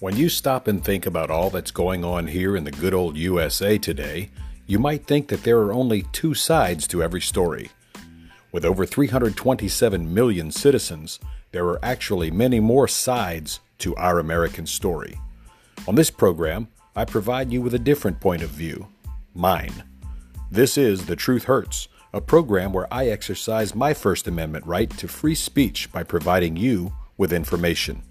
When you stop and think about all that's going on here in the good old USA today, you might think that there are only two sides to every story. With over 327 million citizens, there are actually many more sides to our American story. On this program, I provide you with a different point of view mine. This is The Truth Hurts, a program where I exercise my First Amendment right to free speech by providing you with information.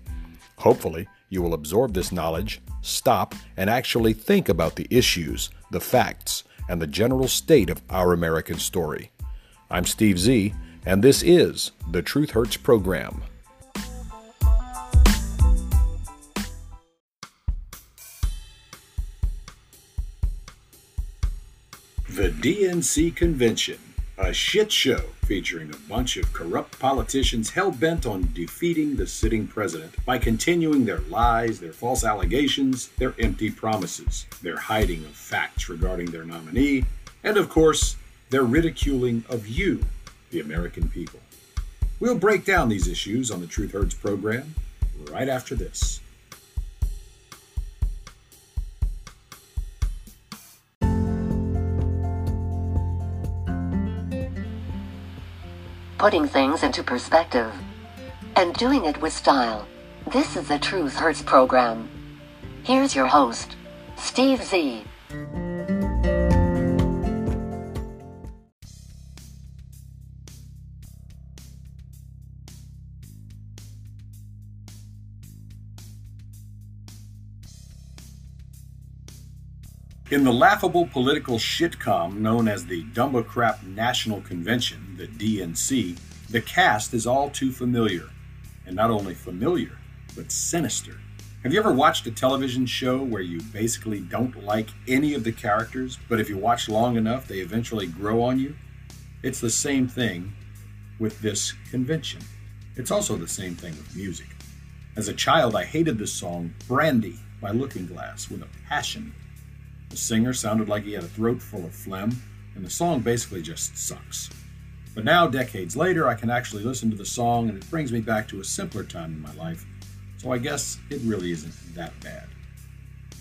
Hopefully, you will absorb this knowledge, stop, and actually think about the issues, the facts, and the general state of our American story. I'm Steve Z, and this is the Truth Hurts program. The DNC Convention, a shit show featuring a bunch of corrupt politicians hell bent on defeating the sitting president by continuing their lies, their false allegations, their empty promises, their hiding of facts regarding their nominee, and of course, their ridiculing of you, the American people. We'll break down these issues on the Truth Hurts program right after this. Putting things into perspective, and doing it with style. This is the Truth Hurts program. Here's your host, Steve Z. In the laughable political shitcom known as the Dumbocrap National Convention, the DNC, the cast is all too familiar. And not only familiar, but sinister. Have you ever watched a television show where you basically don't like any of the characters, but if you watch long enough, they eventually grow on you? It's the same thing with this convention. It's also the same thing with music. As a child, I hated the song Brandy by Looking Glass with a passion the singer sounded like he had a throat full of phlegm, and the song basically just sucks. But now, decades later, I can actually listen to the song and it brings me back to a simpler time in my life, so I guess it really isn't that bad.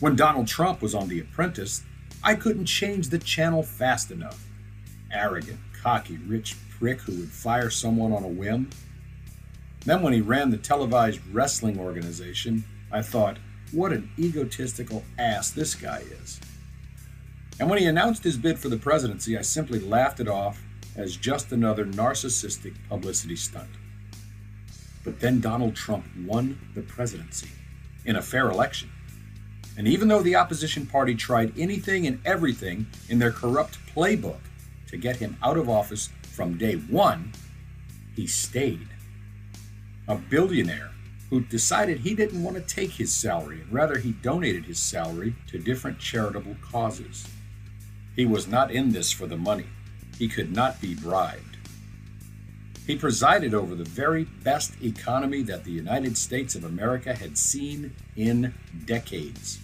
When Donald Trump was on The Apprentice, I couldn't change the channel fast enough. Arrogant, cocky, rich prick who would fire someone on a whim. Then, when he ran the televised wrestling organization, I thought, what an egotistical ass this guy is. And when he announced his bid for the presidency, I simply laughed it off as just another narcissistic publicity stunt. But then Donald Trump won the presidency in a fair election. And even though the opposition party tried anything and everything in their corrupt playbook to get him out of office from day one, he stayed. A billionaire who decided he didn't want to take his salary and rather he donated his salary to different charitable causes. He was not in this for the money. He could not be bribed. He presided over the very best economy that the United States of America had seen in decades.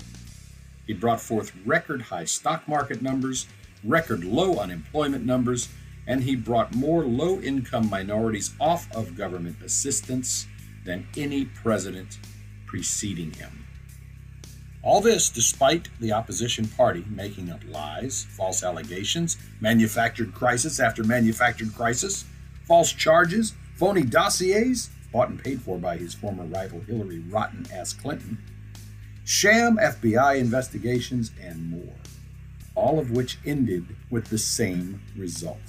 He brought forth record high stock market numbers, record low unemployment numbers, and he brought more low income minorities off of government assistance than any president preceding him. All this despite the opposition party making up lies, false allegations, manufactured crisis after manufactured crisis, false charges, phony dossiers, bought and paid for by his former rival Hillary Rotten ass Clinton, sham FBI investigations, and more. All of which ended with the same result.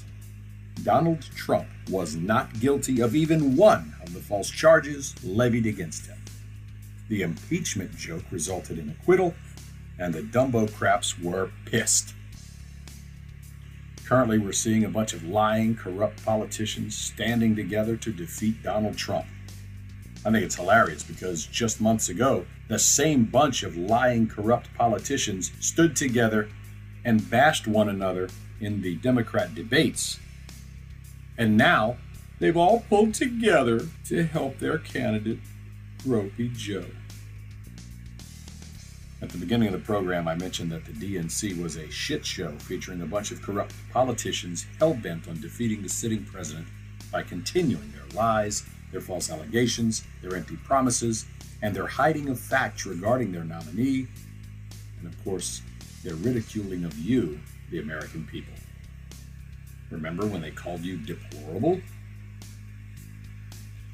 Donald Trump was not guilty of even one of the false charges levied against him. The impeachment joke resulted in acquittal, and the Dumbo craps were pissed. Currently, we're seeing a bunch of lying, corrupt politicians standing together to defeat Donald Trump. I think it's hilarious because just months ago, the same bunch of lying, corrupt politicians stood together and bashed one another in the Democrat debates. And now they've all pulled together to help their candidate Ropey Joe. At the beginning of the program, I mentioned that the DNC was a shit show featuring a bunch of corrupt politicians hell bent on defeating the sitting president by continuing their lies, their false allegations, their empty promises, and their hiding of facts regarding their nominee, and of course, their ridiculing of you, the American people. Remember when they called you deplorable?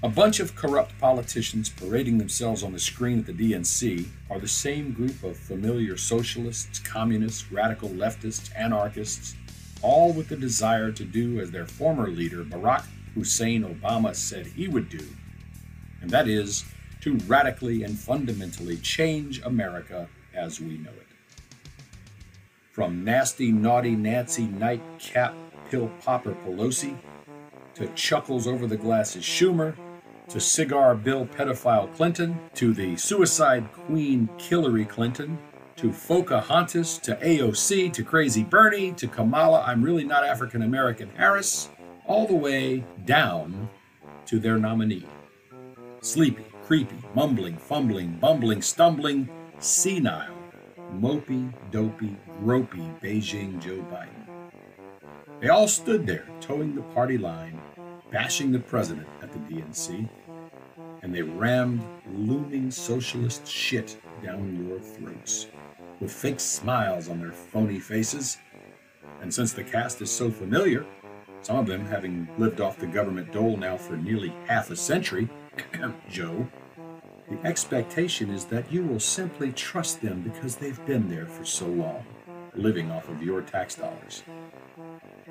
A bunch of corrupt politicians parading themselves on the screen at the DNC are the same group of familiar socialists, communists, radical leftists, anarchists, all with the desire to do as their former leader, Barack Hussein Obama, said he would do, and that is to radically and fundamentally change America as we know it. From nasty, naughty Nancy nightcap pill popper Pelosi to chuckles over the glasses Schumer to cigar Bill pedophile Clinton, to the suicide queen Hillary Clinton, to Pocahontas, to AOC, to Crazy Bernie, to Kamala, I'm really not African American Harris, all the way down to their nominee. Sleepy, creepy, mumbling, fumbling, bumbling, stumbling, senile, mopey, dopey, gropey Beijing Joe Biden. They all stood there, toeing the party line, bashing the president at the DNC, and they rammed looming socialist shit down your throats with fake smiles on their phony faces. And since the cast is so familiar, some of them having lived off the government dole now for nearly half a century, Joe, the expectation is that you will simply trust them because they've been there for so long, living off of your tax dollars.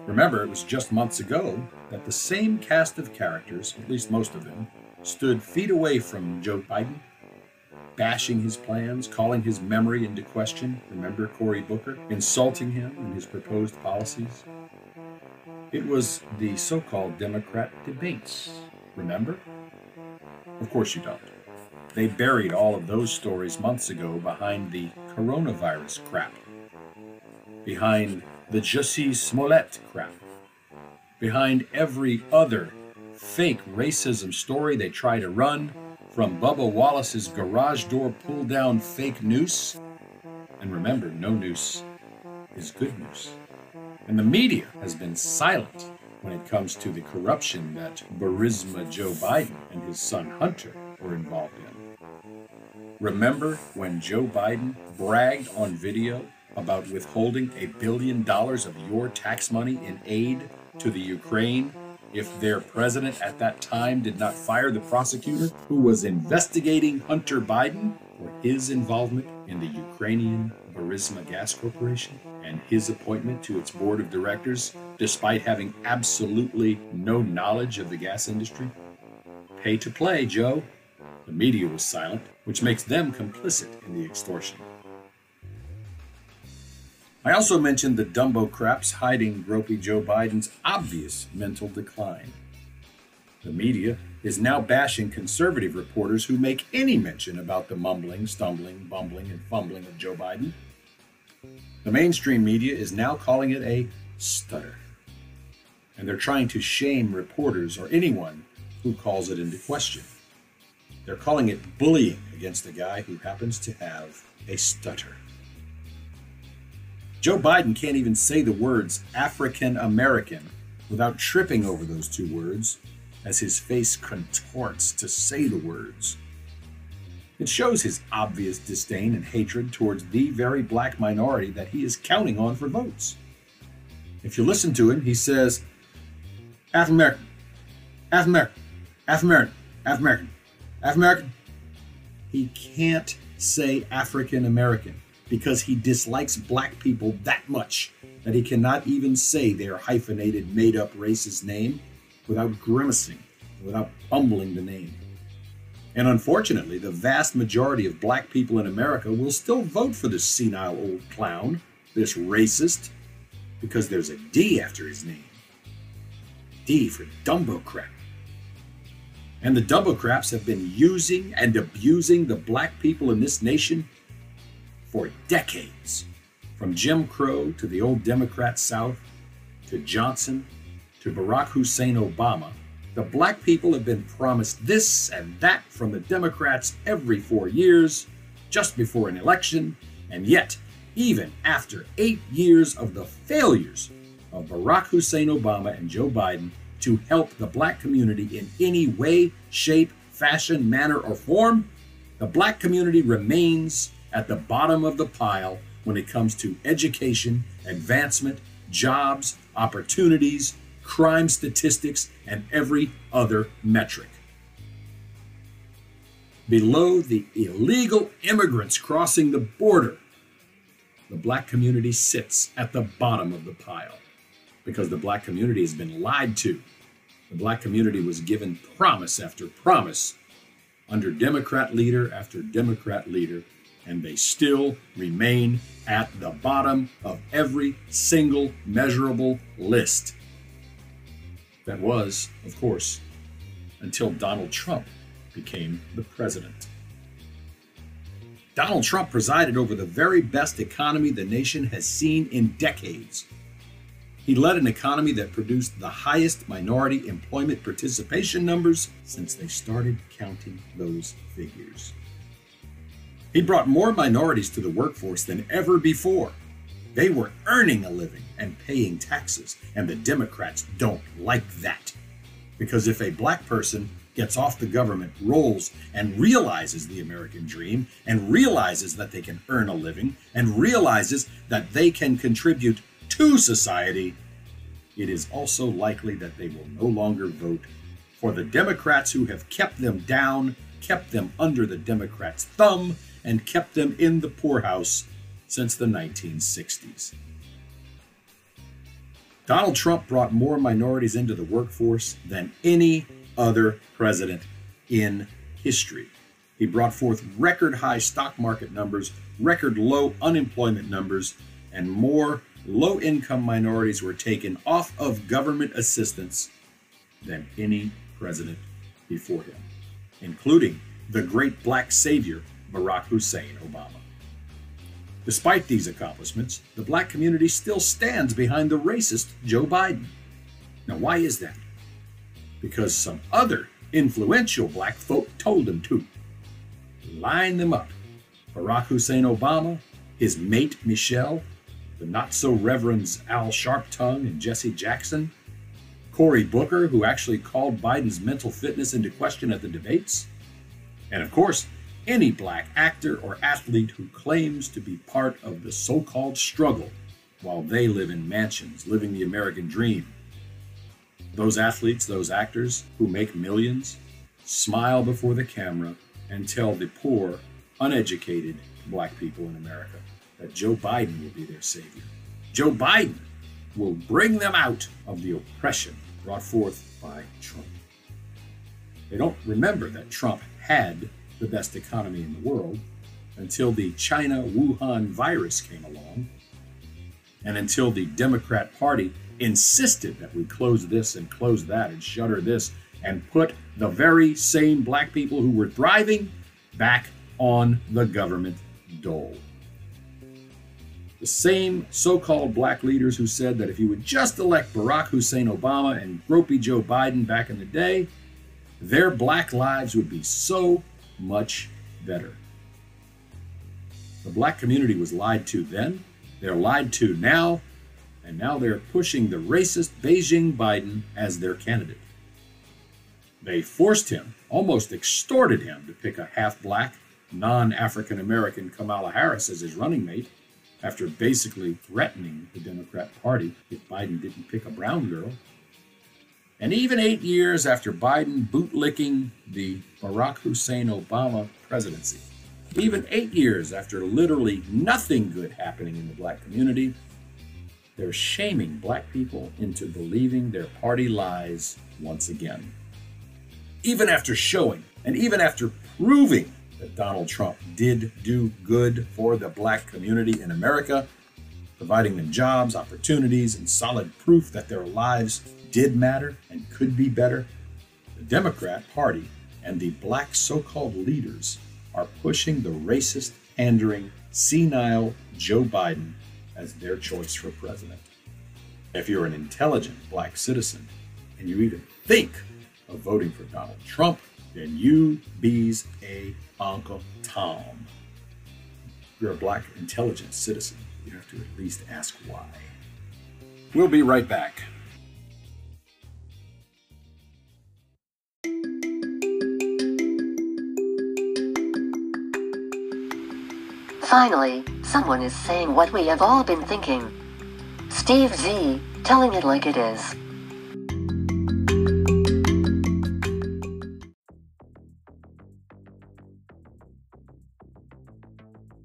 Remember, it was just months ago that the same cast of characters, at least most of them, stood feet away from Joe Biden, bashing his plans, calling his memory into question. Remember Cory Booker? Insulting him and his proposed policies. It was the so called Democrat debates. Remember? Of course you don't. They buried all of those stories months ago behind the coronavirus crap, behind the Jussie Smollett crap, behind every other fake racism story they try to run, from Bubba Wallace's garage door pull down fake noose. And remember, no noose is good news. And the media has been silent when it comes to the corruption that Burisma Joe Biden and his son Hunter were involved in. Remember when Joe Biden bragged on video about withholding a billion dollars of your tax money in aid to the Ukraine if their president at that time did not fire the prosecutor who was investigating Hunter Biden for his involvement in the Ukrainian Burisma Gas Corporation and his appointment to its board of directors, despite having absolutely no knowledge of the gas industry? Pay to play, Joe. The media was silent, which makes them complicit in the extortion. I also mentioned the Dumbo craps hiding gropey Joe Biden's obvious mental decline. The media is now bashing conservative reporters who make any mention about the mumbling, stumbling, bumbling, and fumbling of Joe Biden. The mainstream media is now calling it a stutter. And they're trying to shame reporters or anyone who calls it into question. They're calling it bullying against a guy who happens to have a stutter. Joe Biden can't even say the words African American without tripping over those two words as his face contorts to say the words. It shows his obvious disdain and hatred towards the very black minority that he is counting on for votes. If you listen to him, he says, African American, African American, African American, African American, African American. He can't say African American because he dislikes black people that much that he cannot even say their hyphenated, made up racist name without grimacing, without bumbling the name. And unfortunately, the vast majority of black people in America will still vote for this senile old clown, this racist, because there's a D after his name. D for Dumbo crap. And the Dumbo craps have been using and abusing the black people in this nation for decades. From Jim Crow to the old Democrat South, to Johnson, to Barack Hussein Obama, the black people have been promised this and that from the Democrats every four years, just before an election, and yet, even after eight years of the failures of Barack Hussein Obama and Joe Biden, to help the black community in any way, shape, fashion, manner, or form, the black community remains at the bottom of the pile when it comes to education, advancement, jobs, opportunities, crime statistics, and every other metric. Below the illegal immigrants crossing the border, the black community sits at the bottom of the pile because the black community has been lied to. The black community was given promise after promise under Democrat leader after Democrat leader, and they still remain at the bottom of every single measurable list. That was, of course, until Donald Trump became the president. Donald Trump presided over the very best economy the nation has seen in decades. He led an economy that produced the highest minority employment participation numbers since they started counting those figures. He brought more minorities to the workforce than ever before. They were earning a living and paying taxes, and the Democrats don't like that. Because if a black person gets off the government rolls and realizes the American dream and realizes that they can earn a living and realizes that they can contribute to society, it is also likely that they will no longer vote for the Democrats who have kept them down, kept them under the Democrats' thumb, and kept them in the poorhouse since the 1960s. Donald Trump brought more minorities into the workforce than any other president in history. He brought forth record high stock market numbers, record low unemployment numbers, and more low income minorities were taken off of government assistance than any president before him, including the great black savior, Barack Hussein Obama. Despite these accomplishments, the black community still stands behind the racist Joe Biden. Now, why is that? because some other influential black folk told him to. Line them up. Barack Hussein Obama, his mate Michelle, the not so reverends Al Sharptongue and Jesse Jackson, Cory Booker, who actually called Biden's mental fitness into question at the debates, and of course, any black actor or athlete who claims to be part of the so called struggle while they live in mansions, living the American dream those athletes, those actors who make millions, smile before the camera and tell the poor, uneducated black people in America that Joe Biden will be their savior. Joe Biden will bring them out of the oppression brought forth by Trump. They don't remember that Trump had the best economy in the world until the China Wuhan virus came along and until the Democrat Party insisted that we close this and close that and shutter this and put the very same black people who were thriving back on the government dole. The same so called black leaders who said that if you would just elect Barack Hussein Obama and gropey Joe Biden back in the day, their black lives would be so much better. The black community was lied to then, they're lied to now, and now they're pushing the racist Beijing Biden as their candidate. They forced him, almost extorted him, to pick a half black, non African American Kamala Harris as his running mate after basically threatening the Democrat Party if Biden didn't pick a brown girl. And even eight years after Biden bootlicking the Barack Hussein Obama presidency, even eight years after literally nothing good happening in the black community, they're shaming black people into believing their party lies once again. Even after showing and even after proving that Donald Trump did do good for the black community in America, providing them jobs, opportunities, and solid proof that their lives did matter and could be better, the Democrat Party and the black so called leaders are pushing the racist, pandering, senile Joe Biden as their choice for president. If you're an intelligent black citizen and you even think of voting for Donald Trump, then you bees a Uncle Tom. You're a black intelligent citizen, you have to at least ask why. We'll be right back. Finally, someone is saying what we have all been thinking. Steve Z, telling it like it is.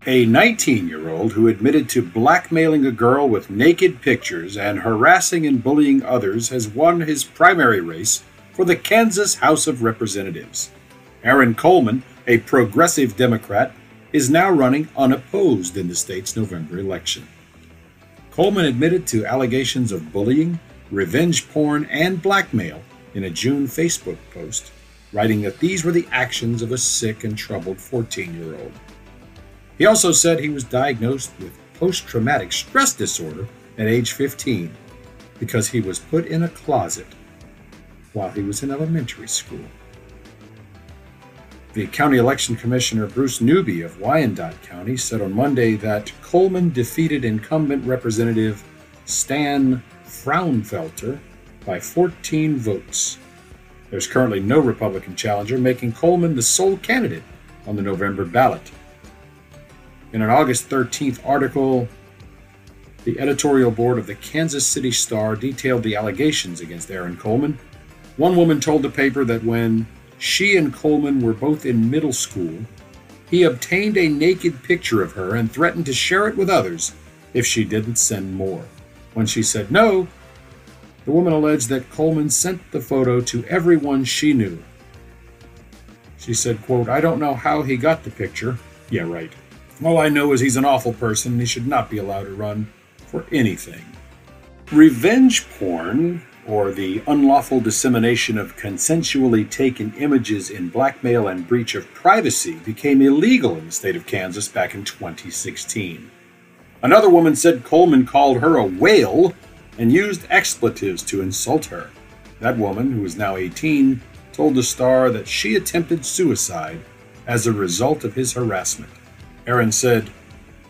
A 19 year old who admitted to blackmailing a girl with naked pictures and harassing and bullying others has won his primary race for the Kansas House of Representatives. Aaron Coleman, a progressive Democrat, is now running unopposed in the state's November election. Coleman admitted to allegations of bullying, revenge porn, and blackmail in a June Facebook post, writing that these were the actions of a sick and troubled 14 year old. He also said he was diagnosed with post traumatic stress disorder at age 15 because he was put in a closet while he was in elementary school. The County Election Commissioner Bruce Newby of Wyandotte County said on Monday that Coleman defeated incumbent Representative Stan Frownfelter by 14 votes. There's currently no Republican challenger, making Coleman the sole candidate on the November ballot. In an August 13th article, the editorial board of the Kansas City Star detailed the allegations against Aaron Coleman. One woman told the paper that when she and Coleman were both in middle school, he obtained a naked picture of her and threatened to share it with others if she didn't send more. When she said no, the woman alleged that Coleman sent the photo to everyone she knew. She said, quote, I don't know how he got the picture. Yeah, right. All I know is he's an awful person and he should not be allowed to run for anything. Revenge porn, or the unlawful dissemination of consensually taken images in blackmail and breach of privacy, became illegal in the state of Kansas back in 2016. Another woman said Coleman called her a whale and used expletives to insult her. That woman, who is now 18, told the Star that she attempted suicide as a result of his harassment. Aaron said,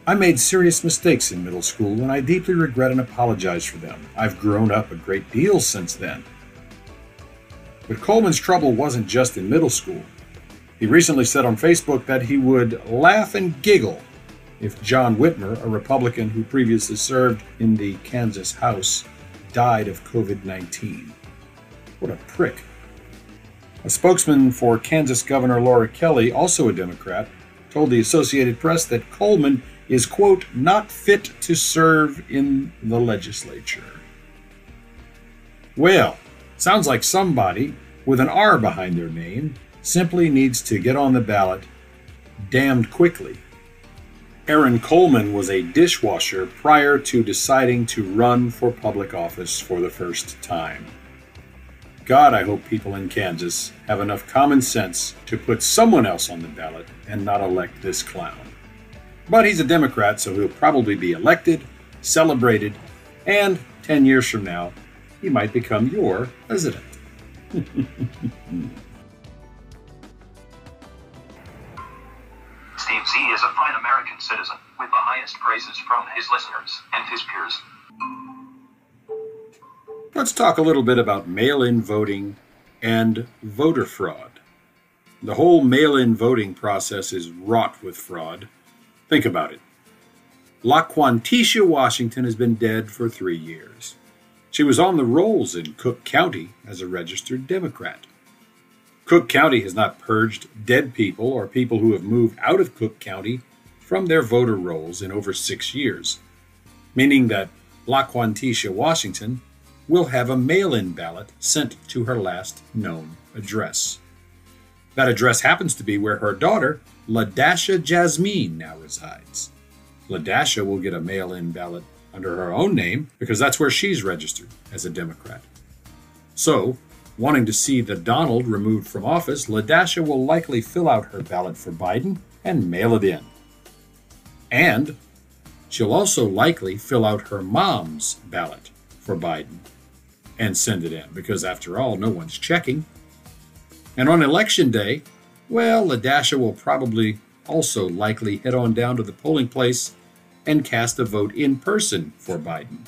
I made serious mistakes in middle school and I deeply regret and apologize for them. I've grown up a great deal since then. But Coleman's trouble wasn't just in middle school. He recently said on Facebook that he would laugh and giggle if John Whitmer, a Republican who previously served in the Kansas House, died of COVID 19. What a prick. A spokesman for Kansas Governor Laura Kelly, also a Democrat, told the Associated Press that Coleman is, quote, not fit to serve in the legislature. Well, sounds like somebody with an R behind their name simply needs to get on the ballot damned quickly. Aaron Coleman was a dishwasher prior to deciding to run for public office for the first time. God, I hope people in Kansas have enough common sense to put someone else on the ballot and not elect this clown. But he's a Democrat, so he'll probably be elected, celebrated, and 10 years from now, he might become your president. Steve Z is a fine American citizen with the highest praises from his listeners and his peers. Let's talk a little bit about mail in voting and voter fraud. The whole mail in voting process is wrought with fraud. Think about it. LaQuantisha Washington has been dead for three years. She was on the rolls in Cook County as a registered Democrat. Cook County has not purged dead people or people who have moved out of Cook County from their voter rolls in over six years, meaning that LaQuantisha Washington will have a mail in ballot sent to her last known address. That address happens to be where her daughter, Ladasha Jasmine, now resides. Ladasha will get a mail in ballot under her own name because that's where she's registered as a Democrat. So, wanting to see the Donald removed from office, Ladasha will likely fill out her ballot for Biden and mail it in. And she'll also likely fill out her mom's ballot for Biden and send it in because, after all, no one's checking. And on election day, well, Ladasha will probably also likely head on down to the polling place and cast a vote in person for Biden.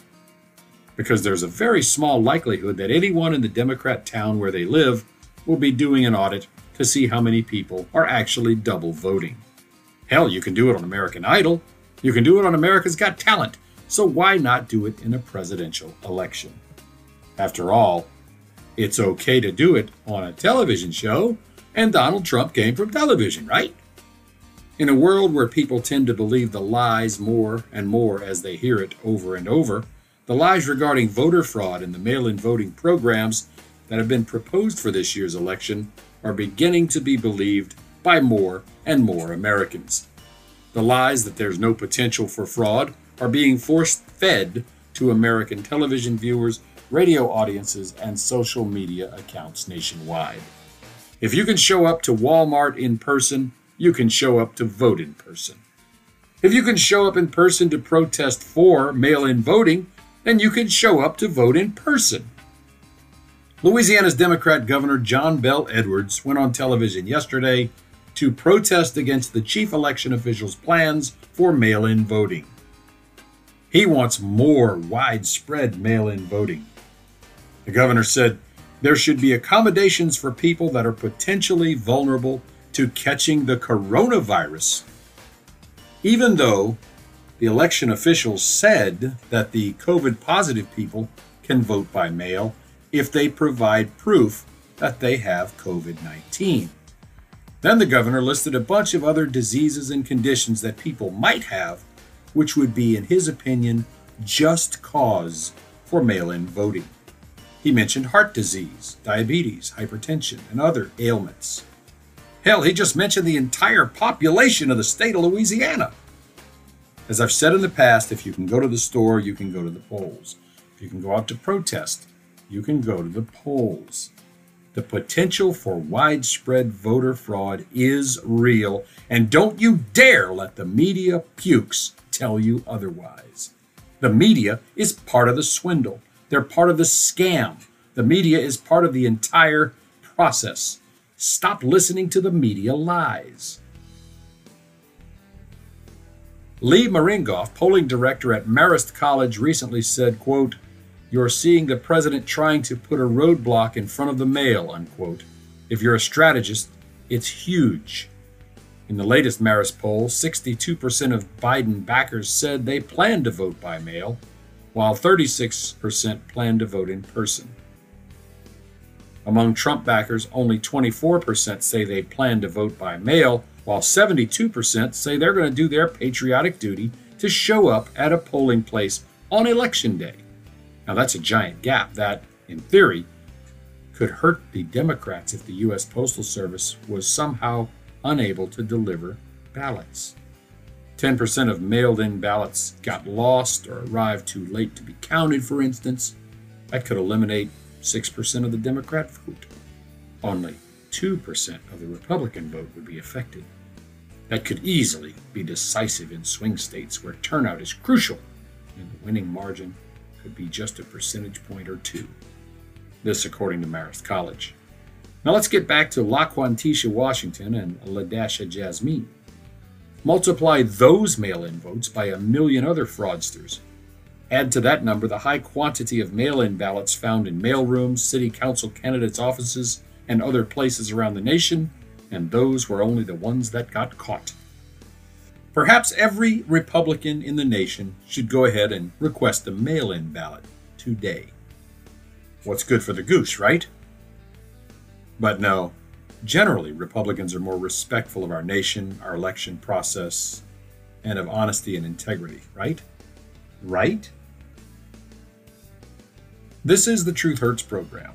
Because there's a very small likelihood that anyone in the Democrat town where they live will be doing an audit to see how many people are actually double voting. Hell, you can do it on American Idol. You can do it on America's Got Talent. So why not do it in a presidential election? After all, it's okay to do it on a television show, and Donald Trump came from television, right? In a world where people tend to believe the lies more and more as they hear it over and over, the lies regarding voter fraud and the mail in voting programs that have been proposed for this year's election are beginning to be believed by more and more Americans. The lies that there's no potential for fraud are being force fed to American television viewers, radio audiences, and social media accounts nationwide. If you can show up to Walmart in person, you can show up to vote in person. If you can show up in person to protest for mail in voting, then you can show up to vote in person. Louisiana's Democrat Governor John Bel Edwards went on television yesterday to protest against the chief election official's plans for mail in voting. He wants more widespread mail in voting. The governor said there should be accommodations for people that are potentially vulnerable to catching the coronavirus, even though the election officials said that the COVID positive people can vote by mail if they provide proof that they have COVID 19. Then the governor listed a bunch of other diseases and conditions that people might have, which would be, in his opinion, just cause for mail in voting. He mentioned heart disease, diabetes, hypertension, and other ailments. Hell, he just mentioned the entire population of the state of Louisiana. As I've said in the past, if you can go to the store, you can go to the polls. If you can go out to protest, you can go to the polls. The potential for widespread voter fraud is real, and don't you dare let the media pukes tell you otherwise. The media is part of the swindle, they're part of the scam. The media is part of the entire process. Stop listening to the media lies. Lee Miringoff, polling director at Marist College, recently said, quote, you're seeing the president trying to put a roadblock in front of the mail, unquote. If you're a strategist, it's huge. In the latest Marist poll, 62% of Biden backers said they plan to vote by mail, while 36% plan to vote in person. Among Trump backers, only 24% say they plan to vote by mail, while 72% say they're going to do their patriotic duty to show up at a polling place on election day. Now, that's a giant gap that, in theory, could hurt the Democrats if the U.S. Postal Service was somehow unable to deliver ballots. 10% of mailed in ballots got lost or arrived too late to be counted, for instance. That could eliminate 6% of the Democrat vote. Only 2% of the Republican vote would be affected. That could easily be decisive in swing states where turnout is crucial and the winning margin could be just a percentage point or two. This, according to Marist College. Now let's get back to LaQuantisha Washington and Ladasha Jasmine. Multiply those mail in votes by a million other fraudsters. Add to that number the high quantity of mail in ballots found in mailrooms, city council candidates' offices, and other places around the nation, and those were only the ones that got caught. Perhaps every Republican in the nation should go ahead and request a mail in ballot today. What's good for the goose, right? But no, generally, Republicans are more respectful of our nation, our election process, and of honesty and integrity, right? Right? This is the Truth Hurts program.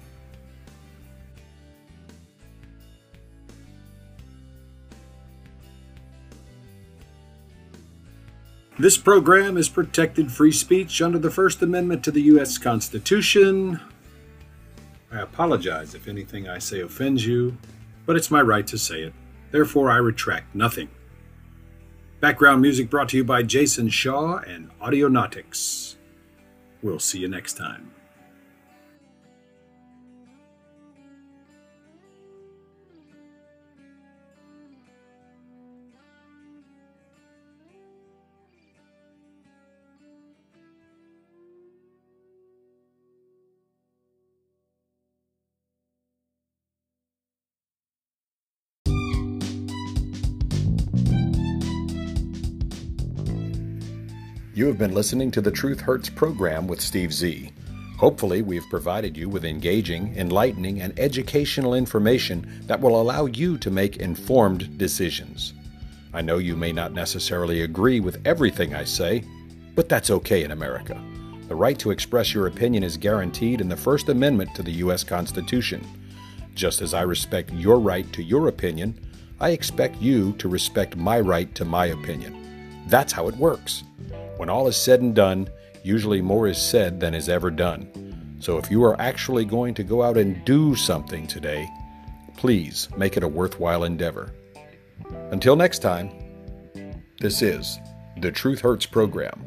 This program is protected free speech under the First Amendment to the U.S. Constitution. I apologize if anything I say offends you, but it's my right to say it. Therefore, I retract nothing. Background music brought to you by Jason Shaw and Audionautix. We'll see you next time. You have been listening to the Truth Hurts program with Steve Z. Hopefully, we've provided you with engaging, enlightening, and educational information that will allow you to make informed decisions. I know you may not necessarily agree with everything I say, but that's okay in America. The right to express your opinion is guaranteed in the First Amendment to the U.S. Constitution. Just as I respect your right to your opinion, I expect you to respect my right to my opinion. That's how it works. When all is said and done, usually more is said than is ever done. So if you are actually going to go out and do something today, please make it a worthwhile endeavor. Until next time, this is the Truth Hurts program.